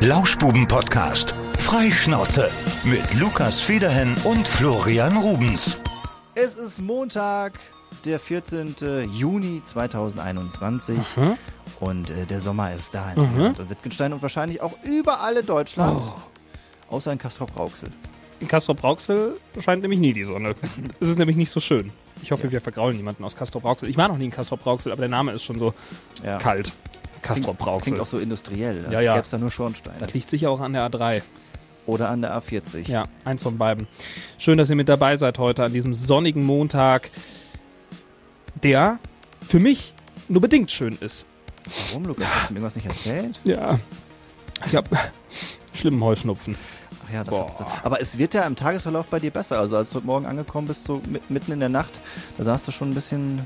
Lauschbuben-Podcast. Freischnauze mit Lukas Federhen und Florian Rubens. Es ist Montag, der 14. Juni 2021 Mhm. und äh, der Sommer ist da in Mhm. Und Wittgenstein und wahrscheinlich auch überall in Deutschland, Oh. außer in Castrop-Rauxel. In Castrop-Rauxel scheint nämlich nie die Sonne. Es ist nämlich nicht so schön. Ich hoffe, wir vergraulen niemanden aus Castrop-Rauxel. Ich war noch nie in Castrop-Rauxel, aber der Name ist schon so Ja. kalt. Klingt Castrop-Rauxel. auch so industriell, als Ja, ja. gäbe es da nur Schornsteine. Das liegt sicher auch an der A3. Oder an der A40. Ja, eins von beiden. Schön, dass ihr mit dabei seid heute an diesem sonnigen Montag, der für mich nur bedingt schön ist. Warum, Lukas? Hast du mir irgendwas nicht erzählt? Ja. Ich habe schlimmen Heuschnupfen. Ach ja, das Boah. hast du. Aber es wird ja im Tagesverlauf bei dir besser. Also als du heute Morgen angekommen bist, so mit, mitten in der Nacht, da sahst du schon ein bisschen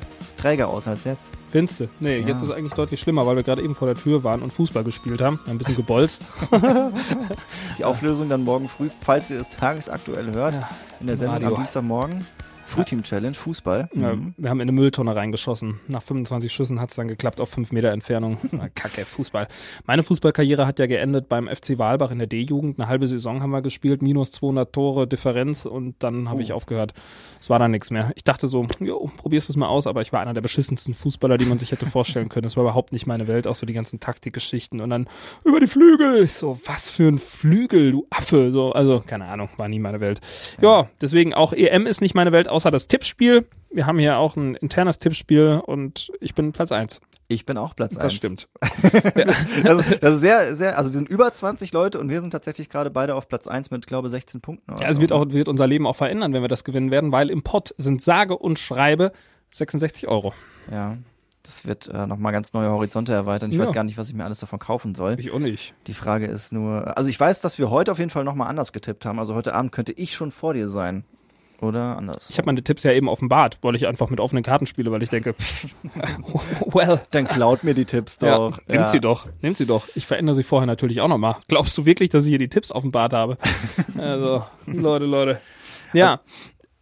träger aus als jetzt. Findest du? Nee, Ja. jetzt ist es eigentlich deutlich schlimmer, weil wir gerade eben vor der Tür waren und Fußball gespielt haben. Ein bisschen gebolzt. Die Auflösung dann morgen früh, falls ihr es tagesaktuell hört, Ja, in der Sendung Radio. am Dienstagmorgen. Frühteam Challenge, Fußball. Ja, Mhm. wir haben in eine Mülltonne reingeschossen. Nach 25 Schüssen hat es dann geklappt auf 5 Meter Entfernung. Kacke, Fußball. Meine Fußballkarriere hat ja geendet beim FC Walbach in der D-Jugend. Eine halbe Saison haben wir gespielt, minus 200 Tore, Differenz und dann habe ich aufgehört. Es war dann nichts mehr. Ich dachte so, jo, probierst es mal aus, aber ich war einer der beschissensten Fußballer, die man sich hätte vorstellen können. Das war überhaupt nicht meine Welt, auch so die ganzen Taktikgeschichten und dann über die Flügel. Ich so, was für ein Flügel, du Affe. So, also, keine Ahnung, war nie meine Welt. Ja, deswegen auch EM ist nicht meine Welt, außer das Tippspiel. Wir haben hier auch ein internes Tippspiel und ich bin Platz eins. Ich bin auch Platz Das 1. stimmt. Das, ist- das ist sehr, sehr, also wir sind über 20 Leute und wir sind tatsächlich gerade beide auf Platz 1 mit, glaube 16 Punkten. Ja, es so. wird, auch, wird unser Leben auch verändern, wenn wir das gewinnen werden, weil im Pott sind sage und schreibe 66 Euro. Ja. Das wird äh, nochmal ganz neue Horizonte erweitern. Ich Ja. weiß gar nicht, was ich mir alles davon kaufen soll. Ich auch nicht. Die Frage ist nur, also ich weiß, dass wir heute auf jeden Fall nochmal anders getippt haben. Also heute Abend könnte ich schon vor dir sein. Oder anders. Ich habe meine Tipps ja eben offenbart, weil ich einfach mit offenen Karten spiele, weil ich denke, well, Dann klaut mir die Tipps ja, doch. nehmt sie doch, nehmt sie doch. Ich verändere sie vorher natürlich auch nochmal. Glaubst du wirklich, dass ich hier die Tipps offenbart habe? also, Leute, Leute. Ja,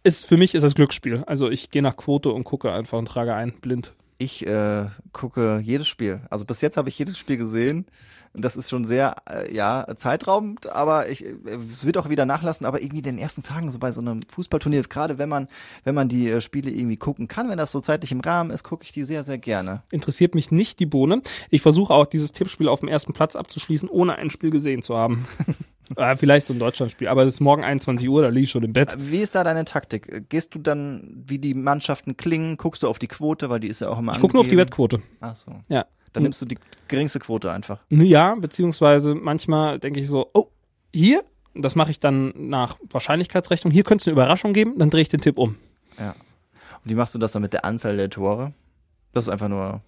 ist, für mich ist das Glücksspiel. Also ich gehe nach Quote und gucke einfach und trage ein, blind. Ich äh, gucke jedes Spiel. Also bis jetzt habe ich jedes Spiel gesehen. Und das ist schon sehr, äh, ja, zeitraubend, aber ich, äh, es wird auch wieder nachlassen, aber irgendwie in den ersten Tagen so bei so einem Fußballturnier, gerade wenn man, wenn man die äh, Spiele irgendwie gucken kann, wenn das so zeitlich im Rahmen ist, gucke ich die sehr, sehr gerne. interessiert mich nicht die Bohne. Ich versuche auch dieses Tippspiel auf dem ersten Platz abzuschließen, ohne ein Spiel gesehen zu haben. äh, vielleicht so ein Deutschlandspiel, aber es ist morgen 21 Uhr, da liege ich schon im Bett. Wie ist da deine Taktik? Gehst du dann, wie die Mannschaften klingen, guckst du auf die Quote, weil die ist ja auch immer Ich gucke nur auf die. Wettquote. Ach so. Ja. Dann nimmst du die geringste Quote einfach. Ja, beziehungsweise manchmal denke ich so, oh, hier, das mache ich dann nach Wahrscheinlichkeitsrechnung, hier könnte es eine Überraschung geben, dann drehe ich den Tipp um. Ja. Und wie machst du das dann mit der Anzahl der Tore? Das ist einfach nur.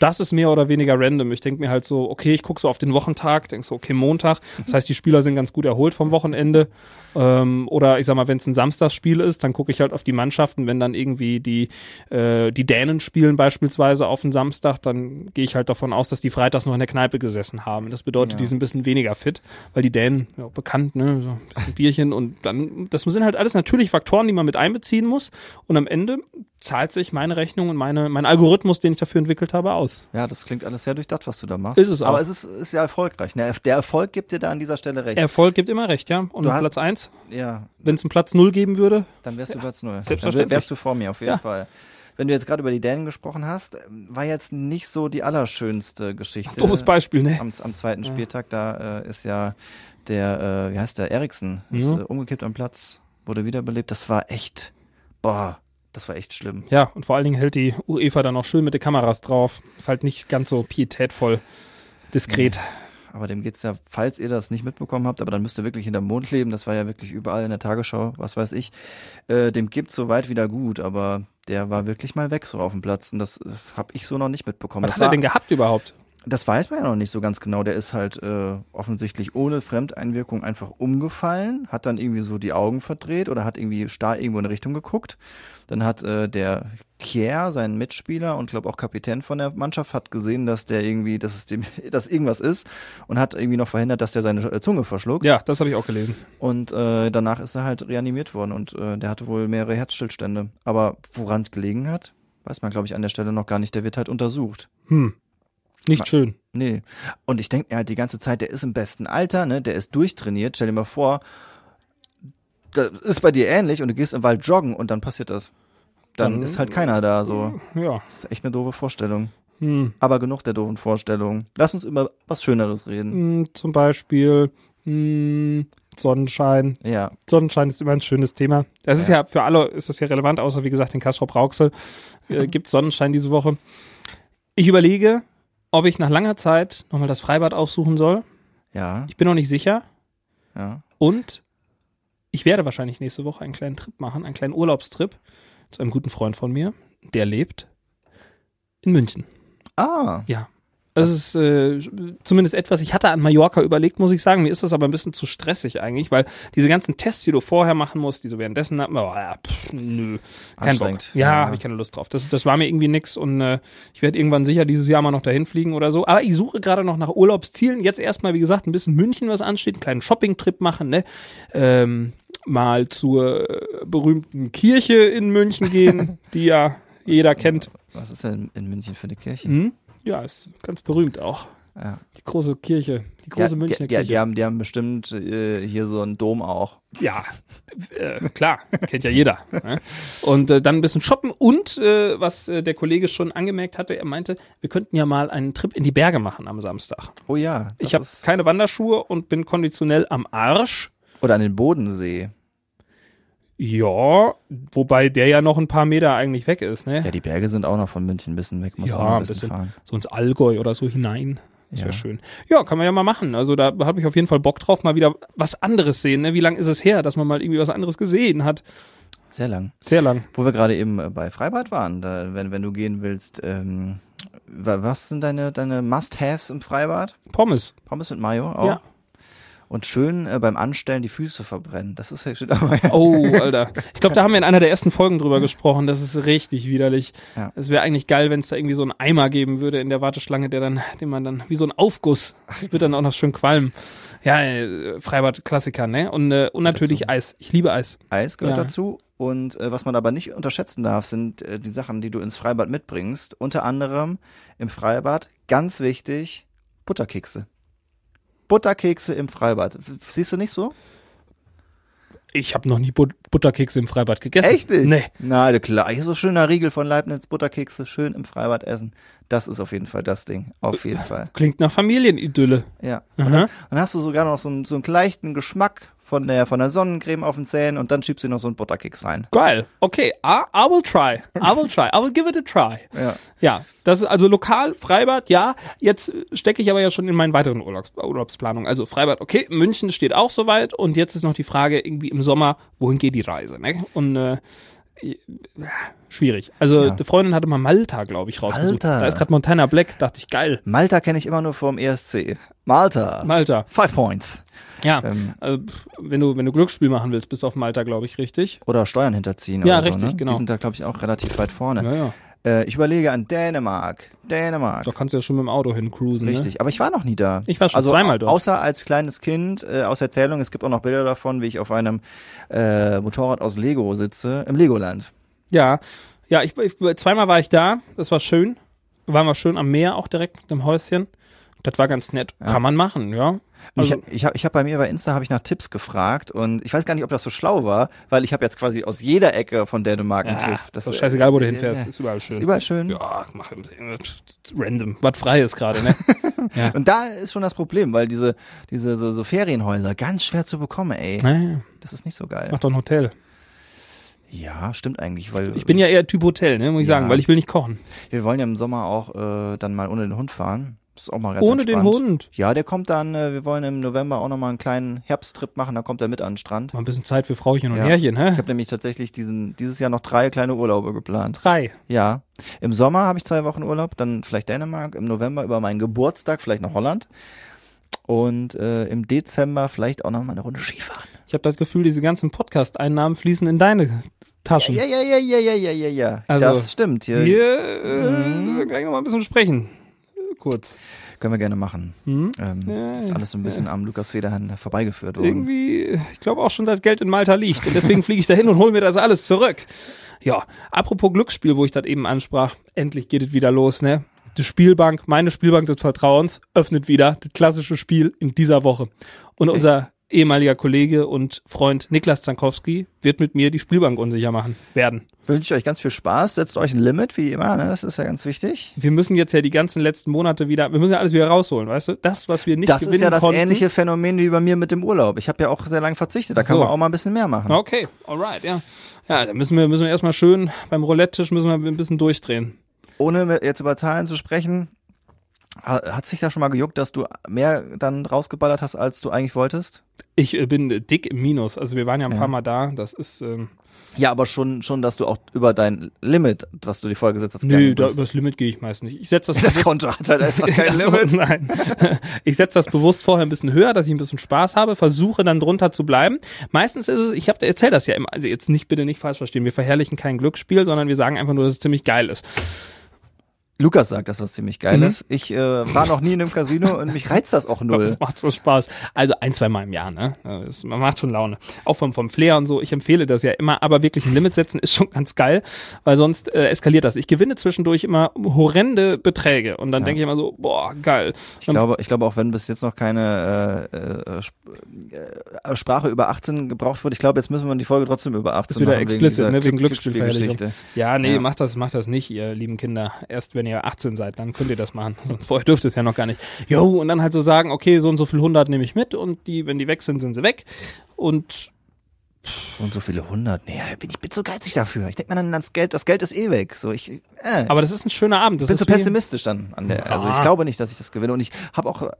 Das ist mehr oder weniger random. Ich denke mir halt so, okay, ich gucke so auf den Wochentag, denke so, okay, Montag. Das heißt, die Spieler sind ganz gut erholt vom Wochenende. Ähm, oder ich sag mal, wenn es ein Samstagsspiel ist, dann gucke ich halt auf die Mannschaften. Wenn dann irgendwie die, äh, die Dänen spielen beispielsweise auf den Samstag, dann gehe ich halt davon aus, dass die freitags noch in der Kneipe gesessen haben. Das bedeutet, Ja. die sind ein bisschen weniger fit, weil die Dänen, ja, bekannt, ne, so ein bisschen Bierchen und dann, das sind halt alles natürlich Faktoren, die man mit einbeziehen muss. Und am Ende zahlt sich meine Rechnung und meine, mein Algorithmus, den ich dafür entwickelt habe, aus. Ja, das klingt alles sehr durchdacht, was du da machst. Ist es auch. Aber es ist, ist ja erfolgreich. Ne? Der Erfolg gibt dir da an dieser Stelle recht. Erfolg gibt immer recht, ja. Und Du hast- Platz eins, ja, wenn es einen Platz null geben würde, dann wärst du Platz null. Dann selbstverständlich. wärst du vor mir auf jeden Ja. Fall. Wenn du jetzt gerade über die Dänen gesprochen hast, war jetzt nicht so die allerschönste Geschichte. doofes Beispiel, ne? am, am zweiten Spieltag, da äh, ist ja der, äh, wie heißt der, Eriksen, ist Mhm. äh, umgekippt am Platz, wurde wiederbelebt. Das war echt, boah, das war echt schlimm. Ja, und vor allen Dingen hält die UEFA dann auch schön mit den Kameras drauf. Ist halt nicht ganz so pietätvoll diskret. Aber dem geht's ja, falls ihr das nicht mitbekommen habt, aber dann müsst ihr wirklich hinterm Mond leben, das war ja wirklich überall in der Tagesschau, was weiß ich. Äh, dem gibt's soweit wieder gut, aber der war wirklich mal weg so auf dem Platz und das äh, habe ich so noch nicht mitbekommen. Was das hat er denn gehabt überhaupt? Das weiß man ja noch nicht so ganz genau. Der ist halt äh, offensichtlich ohne Fremdeinwirkung einfach umgefallen, hat dann irgendwie so die Augen verdreht oder hat irgendwie starr irgendwo in eine Richtung geguckt. Dann hat äh, der Kier, sein Mitspieler und glaube auch Kapitän von der Mannschaft, hat gesehen, dass der irgendwie, dass es dem, dass irgendwas ist und hat irgendwie noch verhindert, dass der seine äh, Zunge verschluckt. Ja, das habe ich auch gelesen. Und äh, danach ist er halt reanimiert worden und äh, der hatte wohl mehrere Herzstillstände. Aber woran es gelegen hat, weiß man, glaube ich, an der Stelle noch gar nicht. Der wird halt untersucht. Hm. Nicht schön. Nee. Und ich denke mir halt die ganze Zeit, der ist im besten Alter, ne? Der ist durchtrainiert. Stell dir mal vor, das ist bei dir ähnlich und du gehst im Wald joggen und dann passiert das. Dann, Dann- ist halt keiner da, so. Ja. Das ist echt eine doofe Vorstellung. Hm. Aber genug der doofen Vorstellungen. Lass uns über was Schöneres reden. Hm, zum Beispiel hm, Sonnenschein. Ja. Sonnenschein ist immer ein schönes Thema. Das ist Ja. ja für alle ist das ja relevant, außer wie gesagt in Castrop Rauxel äh, gibt es Sonnenschein diese Woche. Ich überlege, ob ich nach langer Zeit nochmal das Freibad aufsuchen soll. Ja. Ich bin noch nicht sicher. Ja. Und ich werde wahrscheinlich nächste Woche einen kleinen Trip machen, einen kleinen Urlaubstrip zu einem guten Freund von mir, der lebt in München. Ah. Ja. Das ist äh, zumindest etwas, ich hatte an Mallorca überlegt, muss ich sagen. Mir ist das aber ein bisschen zu stressig eigentlich, weil diese ganzen Tests, die du vorher machen musst, die so währenddessen, oh, ja, pff, nö, kein Bock. Ja, Ja. habe ich keine Lust drauf. Das, das war mir irgendwie nix und äh, ich werde irgendwann sicher dieses Jahr mal noch dahin fliegen oder so. Aber ich suche gerade noch nach Urlaubszielen. Jetzt erstmal, wie gesagt, ein bisschen München, was ansteht, einen kleinen Shopping-Trip machen, ne? Ähm, mal zur äh, berühmten Kirche in München gehen, die ja jeder kennt. Was ist denn in München für eine Kirche? Hm? Ja, ist ganz berühmt auch. Ja. Die große Kirche, die große ja, Münchner die, ja, Kirche. die haben, die haben bestimmt äh, hier so einen Dom auch. Ja, äh, klar, kennt ja jeder. Ne? Und äh, dann ein bisschen shoppen und äh, was äh, der Kollege schon angemerkt hatte, er meinte, wir könnten ja mal einen Trip in die Berge machen am Samstag. Oh ja. ich habe keine Wanderschuhe und bin konditionell am Arsch. Oder an den Bodensee. Ja, wobei der ja noch ein paar Meter eigentlich weg ist, ne? Ja, die Berge sind auch noch von München ein bisschen weg. Muss Ja, man ein bisschen, bisschen. fahren. So ins Allgäu oder so hinein. Das Ja. wäre schön. Ja, kann man ja mal machen. Also da habe ich auf jeden Fall Bock drauf, mal wieder was anderes sehen. Ne? Wie lange ist es her, dass man mal irgendwie was anderes gesehen hat? Sehr lang. Sehr lang. Wo wir gerade eben äh, bei Freibad waren, da, wenn, wenn du gehen willst, ähm, wa- was sind deine, deine Must-Haves im Freibad? Pommes. Pommes mit Mayo auch? Ja. Und schön äh, beim Anstellen die Füße verbrennen. Das ist ja mal. Oh, Alter. Ich glaube, da haben wir in einer der ersten Folgen drüber gesprochen. Das ist richtig widerlich. Ja. Es wäre eigentlich geil, wenn es da irgendwie so einen Eimer geben würde in der Warteschlange, der dann, den man dann, wie so ein Aufguss. Das wird dann auch noch schön qualmen. Ja, äh, Freibad-Klassiker, ne? Und, äh, und natürlich Eis. Ich liebe Eis. Eis gehört Ja. dazu. Und äh, was man aber nicht unterschätzen darf, sind äh, die Sachen, die du ins Freibad mitbringst. Unter anderem im Freibad, ganz wichtig, Butterkekse. Butterkekse im Freibad. Siehst du nicht so? Ich habe noch nie But Butterkekse im Freibad gegessen. Echt nicht? Nee. Na, klar. Hier so schöner Riegel von Leibniz, Butterkekse, schön im Freibad essen. Das ist auf jeden Fall das Ding. Auf jeden Fall. Klingt nach Familienidylle. Ja. Und dann, dann hast du sogar noch so einen, so einen leichten Geschmack von der, von der Sonnencreme auf den Zähnen und dann schiebst du noch so einen Butterkeks rein. Geil. Okay, I, I will try. I will try. I will give it a try. Ja. Ja, das ist also lokal, Freibad, ja. Jetzt stecke ich aber ja schon in meinen weiteren Urlaubs Urlaubsplanungen. Also Freibad, okay, München steht auch soweit und jetzt ist noch die Frage irgendwie im Sommer, wohin geht die Reise, ne? Und äh, schwierig. Also Ja. die Freundin hatte mal Malta, glaube ich, rausgesucht. Malta. Da ist gerade Montana Black, dachte ich, geil. Malta kenne ich immer nur vom ESC. Malta. Malta. Five Points. Ja. Ähm, äh, pf, wenn du wenn du Glücksspiel machen willst, bist du auf Malta, glaube ich, richtig. oder Steuern hinterziehen. Ja, oder richtig, so, ne? genau. Die sind da, glaube ich, auch relativ weit vorne. Ja, ja. Äh, ich überlege an Dänemark. Dänemark. Da kannst du ja schon mit dem Auto hin cruisen. Ne? Richtig, aber ich war noch nie da. Ich war schon also, zweimal dort. Außer als kleines Kind, äh, aus Erzählung, es gibt auch noch Bilder davon, wie ich auf einem äh, Motorrad aus Lego sitze, im Legoland. Ja, ja, ich, ich zweimal war ich da, das war schön. Waren wir schön am Meer auch direkt mit dem Häuschen. Das war ganz nett. Ja. Kann man machen, ja. Also, ich ich habe ich hab bei mir bei Insta habe ich nach Tipps gefragt und ich weiß gar nicht, ob das so schlau war, weil ich habe jetzt quasi aus jeder Ecke von Dänemark einen ja, Tipp. das ist scheißegal, wo du hinfährst, äh, ist überall schön. Ist überall schön. ja, mach random, was frei ist gerade, ne? Und da ist schon das Problem, weil diese diese so, so Ferienhäuser ganz schwer zu bekommen, ey. naja, Das ist nicht so geil. mach doch ein Hotel. Ja, stimmt eigentlich, weil Ich bin ja eher Typ Hotel, ne, muss ich Ja. sagen, weil ich will nicht kochen. wir wollen ja im Sommer auch äh, dann mal ohne den Hund fahren. Ist auch mal ganz Ohne den entspannt. Hund. Ja, der kommt dann, äh, wir wollen im November auch nochmal einen kleinen Herbsttrip machen, da kommt er mit an den Strand. Mal ein bisschen Zeit für Frauchen und Ja. Herrchen, hä? Ich habe nämlich tatsächlich diesen, dieses Jahr noch drei kleine Urlaube geplant. Drei. Ja. Im Sommer habe ich zwei Wochen Urlaub, dann vielleicht Dänemark, im November über meinen Geburtstag vielleicht nach Holland. Und äh, im Dezember vielleicht auch noch mal eine Runde Skifahren. Ich habe das Gefühl, diese ganzen Podcast-Einnahmen fließen in deine Taschen. Ja, ja, ja, ja, ja, ja, ja, ja. Also, das stimmt. Hier Hier äh, Mhm. gleich noch mal ein bisschen sprechen. Kurz. können wir gerne machen. Hm? Ähm, Ja, ist alles so ein bisschen am Lukas Federhand vorbeigeführt worden. Irgendwie, ich glaube auch schon, dass Geld in Malta liegt. Und deswegen fliege ich dahin und hole mir das alles zurück. Ja, apropos Glücksspiel, wo ich das eben ansprach, endlich geht es wieder los, ne? Die Spielbank, meine Spielbank des Vertrauens, öffnet wieder das klassische Spiel in dieser Woche. Und unser ehemaliger Kollege und Freund Niklas Zankowski wird mit mir die Spielbank unsicher machen werden. Wünsche ich euch ganz viel Spaß. Setzt euch ein Limit, wie immer, ne? Das ist ja ganz wichtig. Wir müssen jetzt ja die ganzen letzten Monate wieder, wir müssen ja alles wieder rausholen, weißt du? Das, was wir nicht Das gewinnen ist ja das konnten. ähnliche Phänomen wie bei mir mit dem Urlaub. Ich habe ja auch sehr lange verzichtet. Da kann so. man auch mal ein bisschen mehr machen. Okay, alright, ja. Ja, da müssen wir, müssen wir erstmal schön beim Roulette-Tisch müssen wir ein bisschen durchdrehen. Ohne jetzt über Zahlen zu sprechen, hat sich da schon mal gejuckt, dass du mehr dann rausgeballert hast, als du eigentlich wolltest? Ich äh, bin dick im Minus. Also wir waren ja ein Ja. paar Mal da. Das ist, ähm, Ja, aber schon, schon, dass du auch über dein Limit, was du dir vorgesetzt hast, nö, da, bist. übers Limit gehe ich meist nicht. Ich setze das, das bewusst- Konto hat halt einfach kein so, Limit. Nein. Ich setze das bewusst vorher ein bisschen höher, dass ich ein bisschen Spaß habe, versuche dann drunter zu bleiben. Meistens ist es, ich habe erzähl das ja immer, also jetzt nicht bitte nicht falsch verstehen, wir verherrlichen kein Glücksspiel, sondern wir sagen einfach nur, dass es ziemlich geil ist. Lukas sagt, dass das ziemlich geil Mhm. ist. Ich äh, war noch nie in einem Casino und mich reizt das auch null. Das macht so Spaß. Also ein, zwei Mal im Jahr, ne? Das macht schon Laune. Auch vom, vom Flair und so. Ich empfehle das ja immer, aber wirklich ein Limit setzen ist schon ganz geil, weil sonst äh, eskaliert das. Ich gewinne zwischendurch immer horrende Beträge und dann Ja. denke ich immer so, boah, geil. Ich glaube, ich glaube auch, wenn bis jetzt noch keine äh, äh, äh, Sprache über 18 gebraucht wird, ich glaube, jetzt müssen wir die Folge trotzdem über 18 Ist wieder machen, explicit, dieser ne, wegen. Glücksspielgeschichte. Ja, nee, Ja. macht das, macht das nicht, ihr lieben Kinder. Erst wenn ihr 18 seid, dann könnt ihr das machen. Sonst vorher dürft ihr es ja noch gar nicht. Jo, und dann halt so sagen, okay, so und so viel 100 nehme ich mit und die, wenn die weg sind, sind sie weg. Und Und so viele hundert. Nee, ich bin, ich bin so geizig dafür. Ich denke mir dann, das Geld, das Geld ist eh weg. So, ich, äh, aber das ist ein schöner Abend. Das bin ist so pessimistisch dann an der. Also ich glaube nicht, dass ich das gewinne. Und ich habe auch,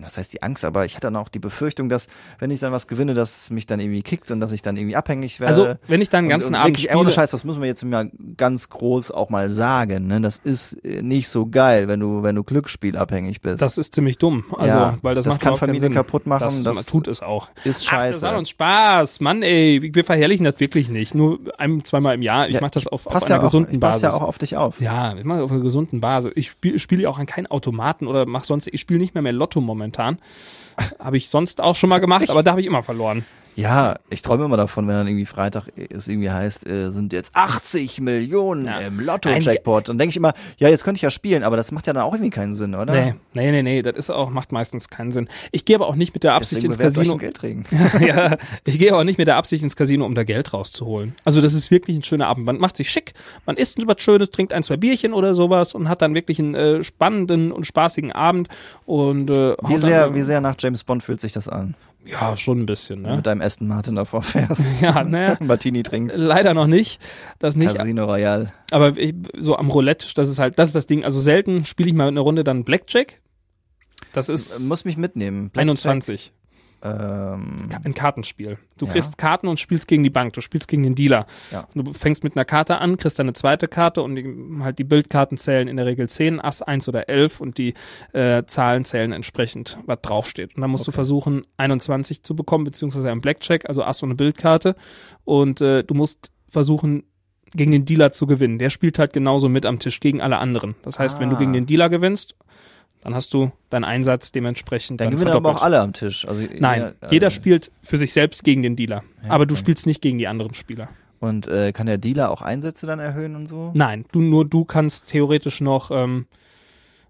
was heißt die Angst, aber ich hatte dann auch die Befürchtung, dass wenn ich dann was gewinne, dass es mich dann irgendwie kickt und dass ich dann irgendwie abhängig werde. Also, wenn ich dann den Und- ganzen und Abend wirklich, ey, ohne spiele, Scheiß, das muss man jetzt mal ganz groß auch mal sagen. Ne? Das ist äh, nicht so geil, wenn du, wenn du Glücksspielabhängig bist. das ist ziemlich dumm. Also, Ja, weil das, das macht kann Familien kaputt machen, Das, das- tut es auch. ist Ach, das scheiße. macht uns Spaß. Mann, ey, wir verherrlichen das wirklich nicht. Nur ein, zweimal im Jahr. Ich Ja, mache das auf, auf einer ja auch, gesunden ich pass Basis. ja auch auf dich auf. Ja, ich mache auf einer gesunden Basis. Ich spiele spiel ja auch an keinen Automaten oder mach sonst, ich spiele nicht mehr mehr Lotto momentan. habe ich sonst auch schon mal gemacht, aber da habe ich immer verloren. Ja, ich träume immer davon, wenn dann irgendwie Freitag es irgendwie heißt, äh, sind jetzt 80 Millionen Ja. im Lotto-Jackpot. Dann denke ich immer, ja, jetzt könnte ich ja spielen, aber das macht ja dann auch irgendwie keinen Sinn, oder? Nee, nee, nee, nee, das ist auch, macht meistens keinen Sinn. Ich gehe aber auch nicht mit der Absicht Deswegen ins Casino. ein Geld regen. ja, ich gehe aber nicht mit der Absicht ins Casino, um da Geld rauszuholen. Also das ist wirklich ein schöner Abend. Man macht sich schick, man isst was Schönes, trinkt ein, zwei Bierchen oder sowas und hat dann wirklich einen äh, spannenden und spaßigen Abend. Und äh, Wie sehr, dann, wie sehr nach James Bond fühlt sich das an? Ja, schon ein bisschen, ne? Mit deinem Aston Martin davor fährst. Ja, ne? Martini trinkst. Leider noch nicht. Das nicht. Casino Royale. Aber ich, so am Roulette, das ist halt, das ist das Ding. Also selten spiele ich mal eine Runde dann Blackjack. Das ist Muss mich mitnehmen. Blackjack, 21. Ähm, Ein Kartenspiel. Du Ja. kriegst Karten und spielst gegen die Bank. Du spielst gegen den Dealer. Ja. Du fängst mit einer Karte an, kriegst eine zweite Karte und die, halt die Bildkarten zählen in der Regel 10, Ass 1 oder 11 und die äh, Zahlen zählen entsprechend, was draufsteht. Und dann musst du Okay. versuchen, 21 zu bekommen, beziehungsweise ein Blackjack, also Ass und eine Bildkarte. Und äh, du musst versuchen, gegen den Dealer zu gewinnen. Der spielt halt genauso mit am Tisch gegen alle anderen. Das heißt, wenn du Ah. gegen den Dealer gewinnst, dann hast du deinen Einsatz dementsprechend dann dann gewinnen aber auch alle am Tisch. Also, Nein, ja, äh, jeder spielt für sich selbst gegen den Dealer. Ja, aber du okay. spielst nicht gegen die anderen Spieler. Und äh, kann der Dealer auch Einsätze dann erhöhen und so? Nein, du nur du kannst theoretisch noch, ähm,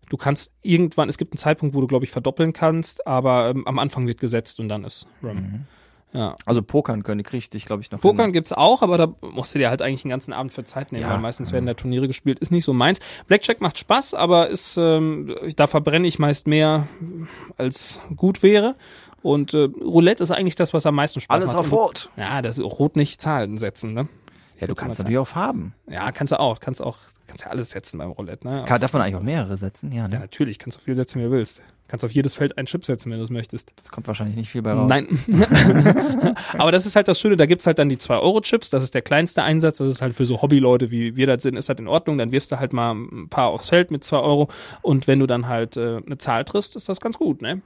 du kannst irgendwann, es gibt einen Zeitpunkt, wo du, glaube ich, verdoppeln kannst, aber ähm, am Anfang wird gesetzt und dann ist Rum. Mhm. Ja. Also pokern können, kriege ich dich, glaube ich, noch Pokern hin. gibt's auch, aber da musst du dir halt eigentlich einen ganzen Abend für Zeit nehmen, Ja. weil meistens werden da Turniere gespielt. Ist nicht so meins. Blackjack macht Spaß, aber ist, ähm, da verbrenne ich meist mehr, als gut wäre. Und äh, Roulette ist eigentlich das, was am meisten Spaß Alles macht. auf Und du- Rot. Ja, das Rot nicht Zahlen setzen, ne? Ja, du kannst natürlich auf Farben. Ja, kannst du auch. Kannst auch, kannst ja alles setzen beim Roulette, ne? Kann, darf man eigentlich auch mehrere setzen? Ja, ja, ne? natürlich. Kannst du so viel setzen, wie du willst. Kannst auf jedes Feld einen Chip setzen, wenn du es möchtest. Das kommt wahrscheinlich nicht viel bei raus. Nein. Aber das ist halt das Schöne, da gibt's halt dann die 2-Euro-Chips, das ist der kleinste Einsatz, das ist halt für so Hobbyleute, wie wir das sind, ist halt in Ordnung, dann wirfst du halt mal ein paar aufs Feld mit 2 Euro und wenn du dann halt äh, eine Zahl triffst, ist das ganz gut, ne?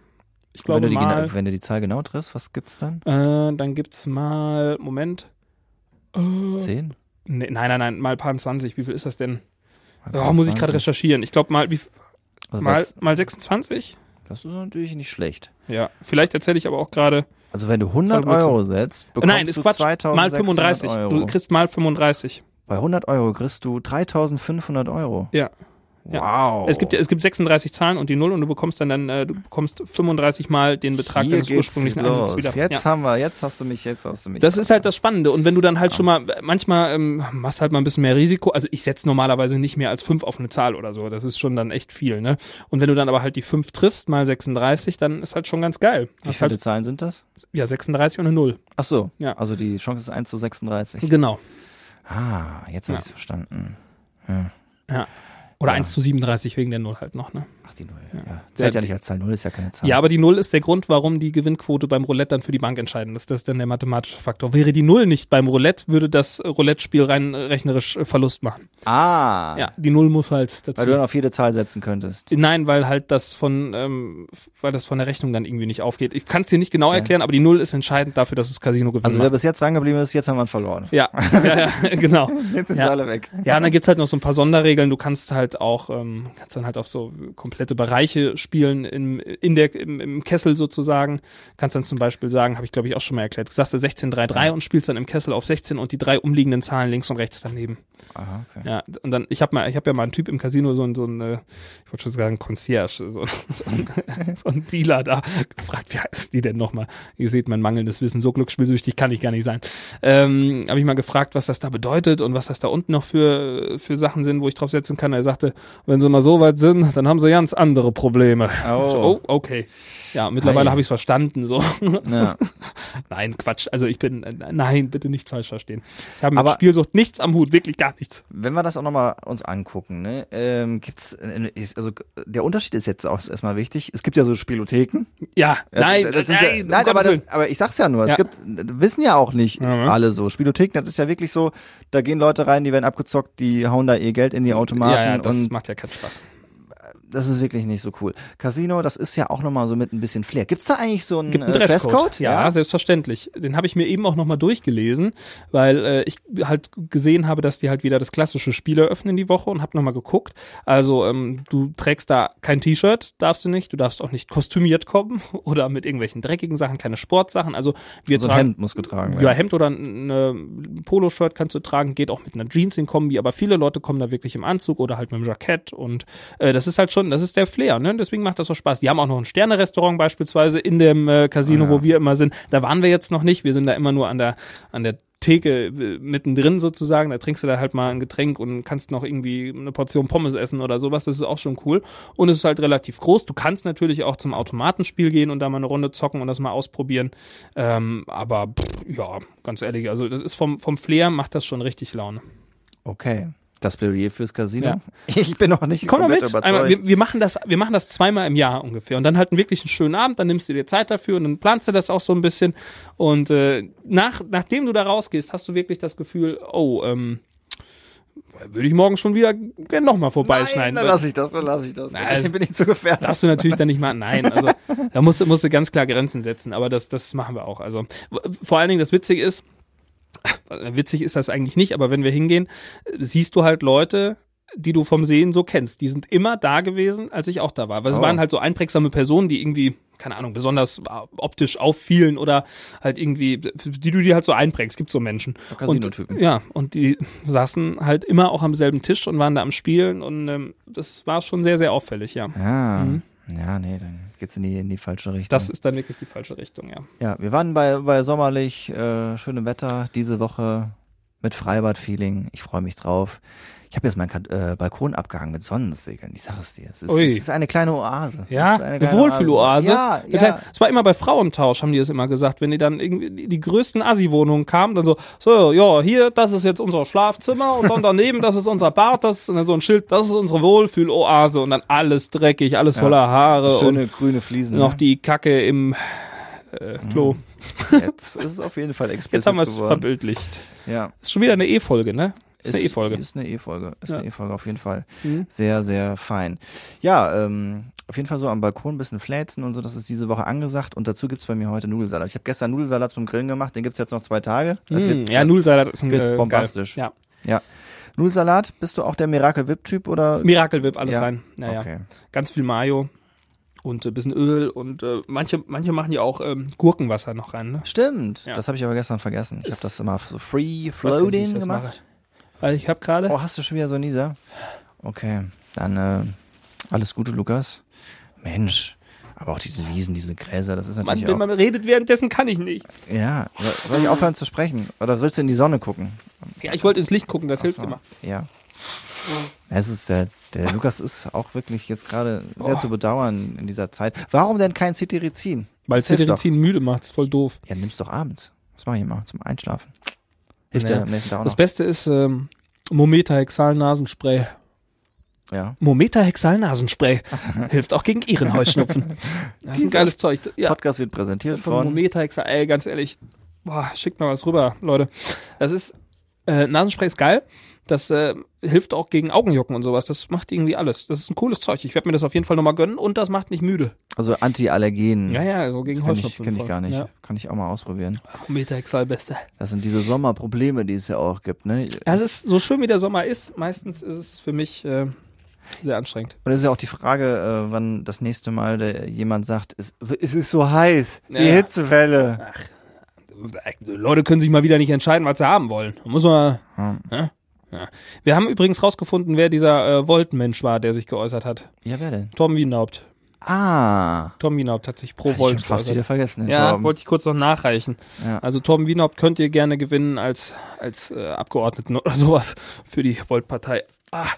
Ich wenn, glaube du die, mal, wenn du die Zahl genau triffst, was gibt's dann? äh, dann gibt's mal, Moment, äh, Zehn? nee, nein, nein, nein, mal paar 20, wie viel ist das denn? Ja, muss ich gerade 20. recherchieren. Ich glaube mal, wie, Also mal, mal 26? Das ist natürlich nicht schlecht. Ja, vielleicht erzähle ich aber auch gerade. Also wenn du 100 Voll gut. Euro setzt, bekommst Nein, ist du Quatsch. 2600 Mal 35. Euro. Du kriegst mal 35. Bei 100 Euro kriegst du 3500 Euro. Ja. Wow. Es gibt, es gibt 36 Zahlen und die Null und du bekommst dann, dann äh, du bekommst 35 mal den Betrag Hier deines ursprünglichen los. Einsatzes wieder. Jetzt Ja. haben wir, jetzt hast du mich, jetzt hast du mich. Das ist halt das Spannende. Und wenn du dann halt schon mal, manchmal ähm, machst halt mal ein bisschen mehr Risiko. Also ich setze normalerweise nicht mehr als fünf auf eine Zahl oder so. Das ist schon dann echt viel, ne? Und wenn du dann aber halt die fünf triffst, mal 36, dann ist halt schon ganz geil. Wie Hast viele halt, Zahlen sind das? ja, 36 und eine Null. Ach so. Ja. Also die Chance ist 1 zu 36. Genau. Ah, jetzt habe Ja. ich's verstanden. Ja. Oder Ja. 1 zu 37 wegen der Null halt noch, ne? Ach, die Null. Ja. Zählt ja nicht als Zahl. Null ist ja keine Zahl. Ja, aber die Null ist der Grund, warum die Gewinnquote beim Roulette dann für die Bank entscheidend ist. Das ist dann der mathematische Faktor. Wäre die Null nicht beim Roulette, würde das Roulette-Spiel rein rechnerisch äh, Verlust machen. Ah. Ja, die Null muss halt dazu. Weil du dann auf jede Zahl setzen könntest. Nein, weil halt das von, ähm, weil das von der Rechnung dann irgendwie nicht aufgeht. Ich kann es dir nicht genau erklären, aber die Null ist entscheidend dafür, dass das Casino gewinnt. Also wer bis jetzt dran geblieben ist, jetzt haben wir ihn verloren. ja, ja, ja, genau. Jetzt sind Ja. sie alle weg. Ja, und dann gibt's halt noch so ein paar Sonderregeln. Du kannst halt auch, ähm, kannst dann halt auf so komplette Bereiche spielen im, in der, im, im Kessel sozusagen. Kannst dann zum Beispiel sagen, habe ich glaube ich auch schon mal erklärt, sagst du 16-3-3 und spielst dann im Kessel auf 16 und die drei umliegenden Zahlen links und rechts daneben. Aha, okay. Ja, und dann, ich habe mal, ich habe ja mal einen Typ im Casino, so ein, so ein, äh, ich wollte schon sagen, Concierge, so, so, ein, so ein Dealer da, gefragt, wie heißt die denn nochmal? Ihr seht mein mangelndes Wissen, so glücksspielsüchtig kann ich gar nicht sein. Ähm, habe ich mal gefragt, was das da bedeutet und was das da unten noch für, für Sachen sind, wo ich drauf setzen kann. Er sagte, wenn sie mal so weit sind, dann haben sie ganz andere Probleme. Oh. So, oh okay. Ja, mittlerweile Ei. habe ich es verstanden. So. Ja. nein, Quatsch. Also ich bin, äh, nein, bitte nicht falsch verstehen. Ich habe mit Aber- Spielsucht nichts am Hut, wirklich gar nichts. Wenn wir das auch nochmal uns angucken, ne, ähm, gibt's, äh, also der Unterschied ist jetzt auch erstmal wichtig. Es gibt ja so Spielotheken. Ja, Ja, nein, das sind nein, ja, um nein, aber, das, aber ich sag's ja nur, Ja. es gibt, wissen ja auch nicht ne? alle so. Spielotheken, das ist ja wirklich so, da gehen Leute rein, die werden abgezockt, die hauen da ihr Geld in die Automaten ja, das macht ja keinen Spaß. Das ist wirklich nicht so cool. Casino, das ist ja auch nochmal so mit ein bisschen Flair. Gibt's da eigentlich so einen, Gibt einen äh, Dresscode? Ja, selbstverständlich. Den habe ich mir eben auch nochmal durchgelesen, weil äh, ich halt gesehen habe, dass die halt wieder das klassische Spiel eröffnen die Woche und habe nochmal geguckt. Also ähm, du trägst da kein T-Shirt, darfst du nicht. Du darfst auch nicht kostümiert kommen oder mit irgendwelchen dreckigen Sachen, keine Sportsachen. Also wir So ein tragen Hemd muss getragen werden. Ja, Hemd oder eine Poloshirt kannst du tragen, geht auch mit einer Jeans in Kombi, aber viele Leute kommen da wirklich im Anzug oder halt mit einem Jackett und äh, das ist halt schon, das ist der Flair, ne? Deswegen macht das so Spaß. Die haben auch noch ein Sterne-Restaurant beispielsweise in dem äh, Casino, Ah, ja. wo wir immer sind. Da waren wir jetzt noch nicht, wir sind da immer nur an der, an der Theke äh, mittendrin sozusagen, da trinkst du da halt mal ein Getränk und kannst noch irgendwie eine Portion Pommes essen oder sowas, das ist auch schon cool. Und es ist halt relativ groß. Du kannst natürlich auch zum Automatenspiel gehen und da mal eine Runde zocken und das mal ausprobieren. Ähm, aber pff, ja, ganz ehrlich, also das ist vom, vom Flair macht das schon richtig Laune. Okay. Das Plädoyer fürs Casino. Ja. Ich bin noch nicht Komm mal mit. Einmal, wir, wir machen das, wir machen das zweimal im Jahr ungefähr und dann halt einen wirklich einen schönen Abend. Dann nimmst du dir Zeit dafür und dann planst du das auch so ein bisschen. Und äh, nach, nachdem du da rausgehst, hast du wirklich das Gefühl, oh, ähm, würde ich morgen schon wieder gerne nochmal vorbeischneiden. Nein, dann lass ich das, dann lass ich das. Nein, ich bin nicht zu gefährdet. Darfst du natürlich dann nicht machen. Nein, also da musst, du- musst du ganz klar Grenzen setzen, aber das, das machen wir auch. Also vor allen Dingen das Witzige ist, witzig ist das eigentlich nicht, aber wenn wir hingehen, äh, siehst du halt Leute, die du vom Sehen so kennst. Die sind immer da gewesen, als ich auch da war. Weil es Oh. waren halt so einprägsame Personen, die irgendwie, keine Ahnung, besonders äh, optisch auffielen oder halt irgendwie, die du dir halt so einprägst. Gibt so Menschen. Casino-Typen. Ja, und die saßen halt immer auch am selben Tisch und waren da am Spielen und ähm, das war schon sehr, sehr auffällig, ja. Ja. Mhm. Ja, nee, dann geht's in die, in die falsche Richtung. Das ist dann wirklich die falsche Richtung, ja. ja, wir waren bei, bei sommerlich, äh, schönem Wetter diese Woche mit Freibad-Feeling. Ich freue mich drauf. Ich habe jetzt meinen äh, Balkon abgehangen mit Sonnensegeln. Ich sag es dir. Es ist, es ist eine kleine Oase. Ja, es ist eine kleine Wohlfühloase. Ja, Ja. ja. Es war immer bei Frauentausch, haben die es immer gesagt, wenn die dann irgendwie die, die größten Assi-Wohnungen kamen, dann so, so, ja, hier, das ist jetzt unser Schlafzimmer und dann daneben, das ist unser Bad, das dann so ein Schild, das ist unsere Wohlfühloase und dann alles dreckig, alles voller Haare schöne und grüne Fliesen. noch ne? die Kacke im äh, Klo. Jetzt ist es auf jeden Fall explizit Jetzt haben wir es verbildlicht. Ja. Ist schon wieder eine E-Folge, ne? Ist, eine E-Folge. Ist eine E-Folge. Ist Ja. eine E-Folge auf jeden Fall. Mhm. Sehr, sehr fein. Ja, ähm, auf jeden Fall so am Balkon ein bisschen fläzen und so, das ist diese Woche angesagt. Und dazu gibt's bei mir heute Nudelsalat. Ich habe gestern Nudelsalat zum Grillen gemacht, den gibt's jetzt noch zwei Tage. Mm, wird- ja, Nudelsalat ist ein wird äh, bombastisch. Geil. Ja. Nudelsalat, bist du auch der Miracle Whip Typ oder? Miracle Whip, alles Ja. rein. Naja. Okay. Ganz viel Mayo und ein bisschen Öl und äh, manche, manche machen ja auch ähm, Gurkenwasser noch rein, ne? Stimmt. Ja. Das habe ich aber gestern vergessen. Ich habe das immer so free floating gemacht. Weil ich habe gerade. Oh, hast du schon wieder so Nieser? Okay. Dann äh, alles Gute, Lukas. Mensch, aber auch diese Wiesen, diese Gräser, das ist Mann, natürlich wenn auch... man redet währenddessen, kann ich nicht. Ja, soll- ich aufhören zu sprechen? Oder sollst du in die Sonne gucken? Ja, ich wollte ins Licht gucken, das hilft Ach so, immer. Ja. Es ist der, der Lukas ist auch wirklich jetzt gerade sehr Oh. zu bedauern in dieser Zeit. Warum denn kein Cetirizin? Weil hilft Cetirizin müde macht, ist voll doof. Ja, nimm's doch abends. Das mache ich immer zum Einschlafen. Hilft Ja. am nächsten Tag auch Das noch. Beste ist ähm, Mometa-Hexal-Nasenspray. Ja. Mometa-Hexal-Nasenspray hilft auch gegen ihren Heuschnupfen. Das ist ein geiles Zeug. Ja, Podcast wird präsentiert von von. Mometa-Hexal. Ey, ganz ehrlich, boah, schickt mal was rüber, Leute. Das ist, äh, Nasenspray ist geil. Das äh, hilft auch gegen Augenjucken und sowas. Das macht irgendwie alles. Das ist ein cooles Zeug. Ich werde mir das auf jeden Fall nochmal gönnen und das macht nicht müde. Also Anti-Allergen. Ja, ja, also gegen Kenn ich, Heuschnupfen. kenn ich gar nicht. Ja. Kann ich auch mal ausprobieren. Mometa-Hexal, beste. Das sind diese Sommerprobleme, die es ja auch gibt. Ne? Es ist so schön wie der Sommer ist. Meistens ist es für mich äh, sehr anstrengend. Und es ist ja auch die Frage, äh, wann das nächste Mal der, jemand sagt, es, es ist so heiß, die Ja. Hitzewelle. Leute können sich mal wieder nicht entscheiden, was sie haben wollen. Da muss man. Ja. Ja? Ja. Wir haben übrigens rausgefunden, wer dieser äh, Volt-Mensch war, der sich geäußert hat. Ja, wer denn? Tom Wienaupt. Ah, Tom Wienaupt hat sich pro ich Volt schon fast wieder vergessen. Ja, wollte ich kurz noch nachreichen. Ja. Also Torben Wienaupt könnt ihr gerne gewinnen als, als äh, Abgeordneten oder sowas für die Volt-Partei. Ah,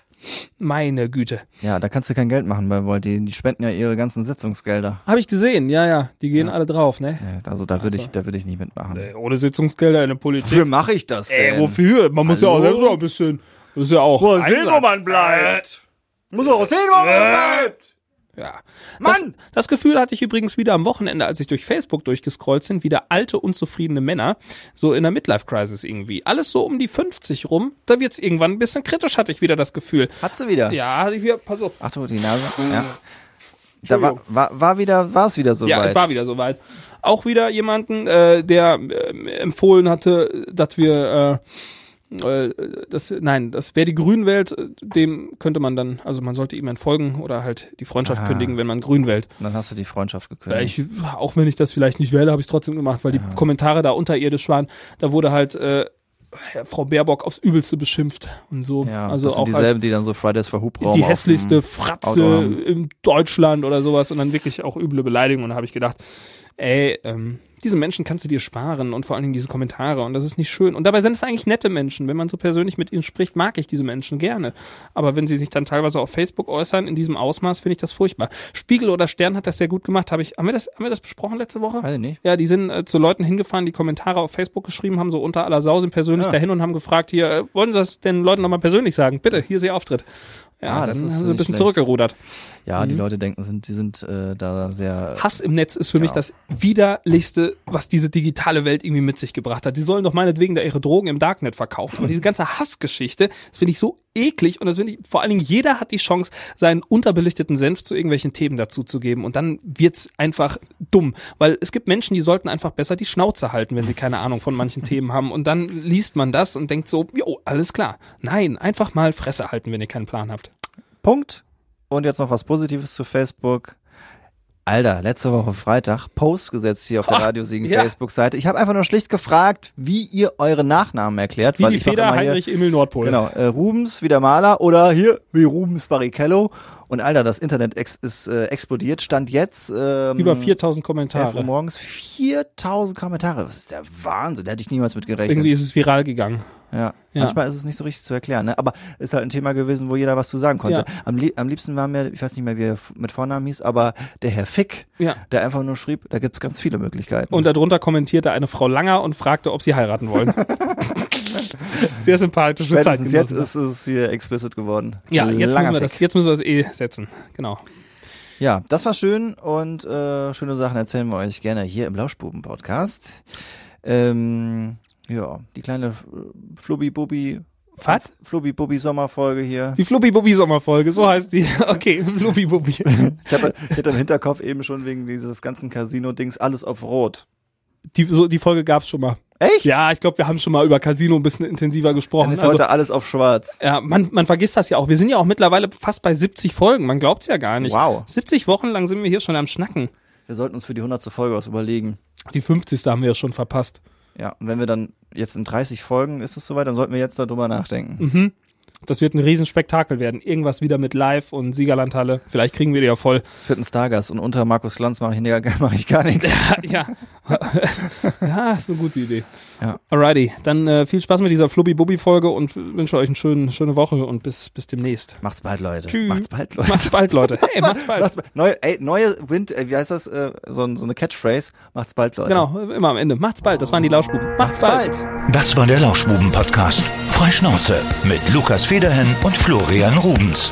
meine Güte. ja, da kannst du kein Geld machen bei Volt. Die, die spenden ja ihre ganzen Sitzungsgelder. Habe ich gesehen, ja, ja. Die gehen Ja. alle drauf, ne? Ja, also da würde ich, Also. da würde ich nicht mitmachen. Äh, Ohne Sitzungsgelder in der Politik. Wofür mache ich das denn? Ey, wofür? Man muss ja auch Hallo? selbst mal ein bisschen. Das ist ja auch. Muss sehen, wo man bleibt. Muss auch sehen, wo man bleibt. Ja. Mann! Das, das Gefühl hatte ich übrigens wieder am Wochenende, als ich durch Facebook durchgescrollt sind, wieder alte, unzufriedene Männer, so in der Midlife-Crisis irgendwie. Alles so um die 50 rum, da wird's irgendwann ein bisschen kritisch, hatte ich wieder das Gefühl. Hat sie wieder. Ja, hatte ich wieder, pass auf. Achtung, die Nase. Ja. Da war, war, war wieder, war es wieder so ja, weit. es war wieder soweit. Auch wieder jemanden, äh, der äh, empfohlen hatte, dass wir äh, äh, das, nein, das wer die Grün wählt, äh, dem könnte man dann, also man sollte ihm entfolgen oder halt die Freundschaft Ah. kündigen, wenn man Grün wählt. Und dann hast du die Freundschaft Ja, gekündigt. ich, auch wenn ich das vielleicht nicht wähle, habe ich es trotzdem gemacht, weil die Kommentare da unterirdisch waren. Da wurde halt äh, Frau Baerbock aufs Übelste beschimpft und so. ja, also das sind auch dieselben, die dann so Fridays for Hubraum die hässlichste Fratze in Deutschland oder sowas und dann wirklich auch üble Beleidigungen. Und da habe ich gedacht, ey, ähm, diese Menschen kannst du dir sparen und vor allen Dingen diese Kommentare und das ist nicht schön. Und dabei sind es eigentlich nette Menschen. Wenn man so persönlich mit ihnen spricht, mag ich diese Menschen gerne. Aber wenn sie sich dann teilweise auf Facebook äußern in diesem Ausmaß, finde ich das furchtbar. Spiegel oder Stern hat das sehr gut gemacht. Habe ich, haben wir das, haben wir das besprochen letzte Woche? Weiß ich nicht. Ja, die sind äh, zu Leuten hingefahren, die Kommentare auf Facebook geschrieben haben, so unter aller Sau, sind persönlich Ja. dahin und haben gefragt, hier, äh, wollen Sie das den Leuten nochmal persönlich sagen? Bitte, hier ist Ihr Auftritt. Ja, Ah, das dann ist haben sie ein bisschen schlecht. zurückgerudert. Ja, Mhm. die Leute denken, sind, die sind äh, da sehr. Hass im Netz ist für mich Ja. das widerlichste, was diese digitale Welt irgendwie mit sich gebracht hat. Die sollen doch meinetwegen da ihre Drogen im Darknet verkaufen. Aber diese ganze Hassgeschichte, das finde ich so eklig und das finde ich, vor allen Dingen jeder hat die Chance, seinen unterbelichteten Senf zu irgendwelchen Themen dazu zu geben und dann wird's einfach dumm. Weil es gibt Menschen, die sollten einfach besser die Schnauze halten, wenn sie keine Ahnung von manchen Themen haben und dann liest man das und denkt so, jo, alles klar. Nein, einfach mal Fresse halten, wenn ihr keinen Plan habt. Punkt. Und jetzt noch was Positives zu Facebook. Alter, letzte Woche Freitag Post gesetzt hier auf der Ah, Radiosiegen ja. Facebook-Seite. Ich habe einfach nur schlicht gefragt, wie ihr eure Nachnamen erklärt. Wie weil die Feder immer hier- Heinrich Emil Nordpol. Genau, äh, Rubens wie der Maler oder hier wie Rubens Barrichello. Und Alter, das Internet ex ist äh, explodiert. Stand jetzt ähm, Über 4000 11 Uhr Kommentare. morgens 4000 Kommentare. Das ist der Wahnsinn. Da hätte ich niemals mit gerechnet. Irgendwie ist es viral gegangen. Ja. Ja. Manchmal ist es nicht so richtig zu erklären, ne? Aber ist halt ein Thema gewesen, wo jeder was zu sagen konnte. Ja. Am, lieb am liebsten war mir, ich weiß nicht mehr, wie er mit Vornamen hieß, aber der Herr Fick, Ja. der einfach nur schrieb, da gibt's ganz viele Möglichkeiten. Und darunter kommentierte eine Frau Langer und fragte, ob sie heiraten wollen. Sehr sympathische spätestens jetzt ist es hier explicit geworden. Ja, jetzt müssen, wir das, jetzt müssen wir das eh setzen. Genau. Ja, das war schön und äh, schöne Sachen erzählen wir euch gerne hier im Lauschbuben-Podcast. Ähm, ja, die kleine Flubbi-Bubbi Was? Flubbi-Bubbi-Sommerfolge hier. Die Flubbi-Bubbi-Sommerfolge, so heißt die. Okay, Flubbi-Bubbi. Ich hatte, ich hatte im Hinterkopf eben schon wegen dieses ganzen Casino-Dings alles auf Rot. Die, so, die Folge gab's schon mal. Echt? Ja, ich glaube, wir haben schon mal über Casino ein bisschen intensiver Dann gesprochen. ist Also, heute alles auf Schwarz. ja, man, man vergisst das ja auch. Wir sind ja auch mittlerweile fast bei 70 Folgen. Man glaubt's ja gar nicht. Wow. 70 Wochen lang sind wir hier schon am Schnacken. Wir sollten uns für die 100. Folge was überlegen. Die 50. haben wir ja schon verpasst. Ja, und wenn wir dann jetzt in 30 Folgen ist es soweit, dann sollten wir jetzt darüber nachdenken. Mhm. Das wird ein Riesenspektakel werden. Irgendwas wieder mit Live und Siegerlandhalle. Vielleicht kriegen wir die ja voll. Es wird ein Stargast und unter Markus Lanz mache ich, mach ich gar nichts. ja. ja, ist eine gute Idee. Ja. Alrighty, dann äh, viel Spaß mit dieser Flubbi-Bubbi-Folge und wünsche euch eine schöne, schöne Woche und bis, bis demnächst. Macht's bald, Leute. Tschüss. Macht's bald, Leute. Macht's bald, Leute. Hey, macht's bald. Macht's bald. Neue, ey, neue Wind, äh, wie heißt das? Äh, so, so eine Catchphrase. Macht's bald, Leute. Genau, immer am Ende. Macht's bald. Das waren die Lauschbuben. Macht's, bald. Das war der Lauschbuben-Podcast. Freischnauze mit Lukas Federhen und Florian Rubens.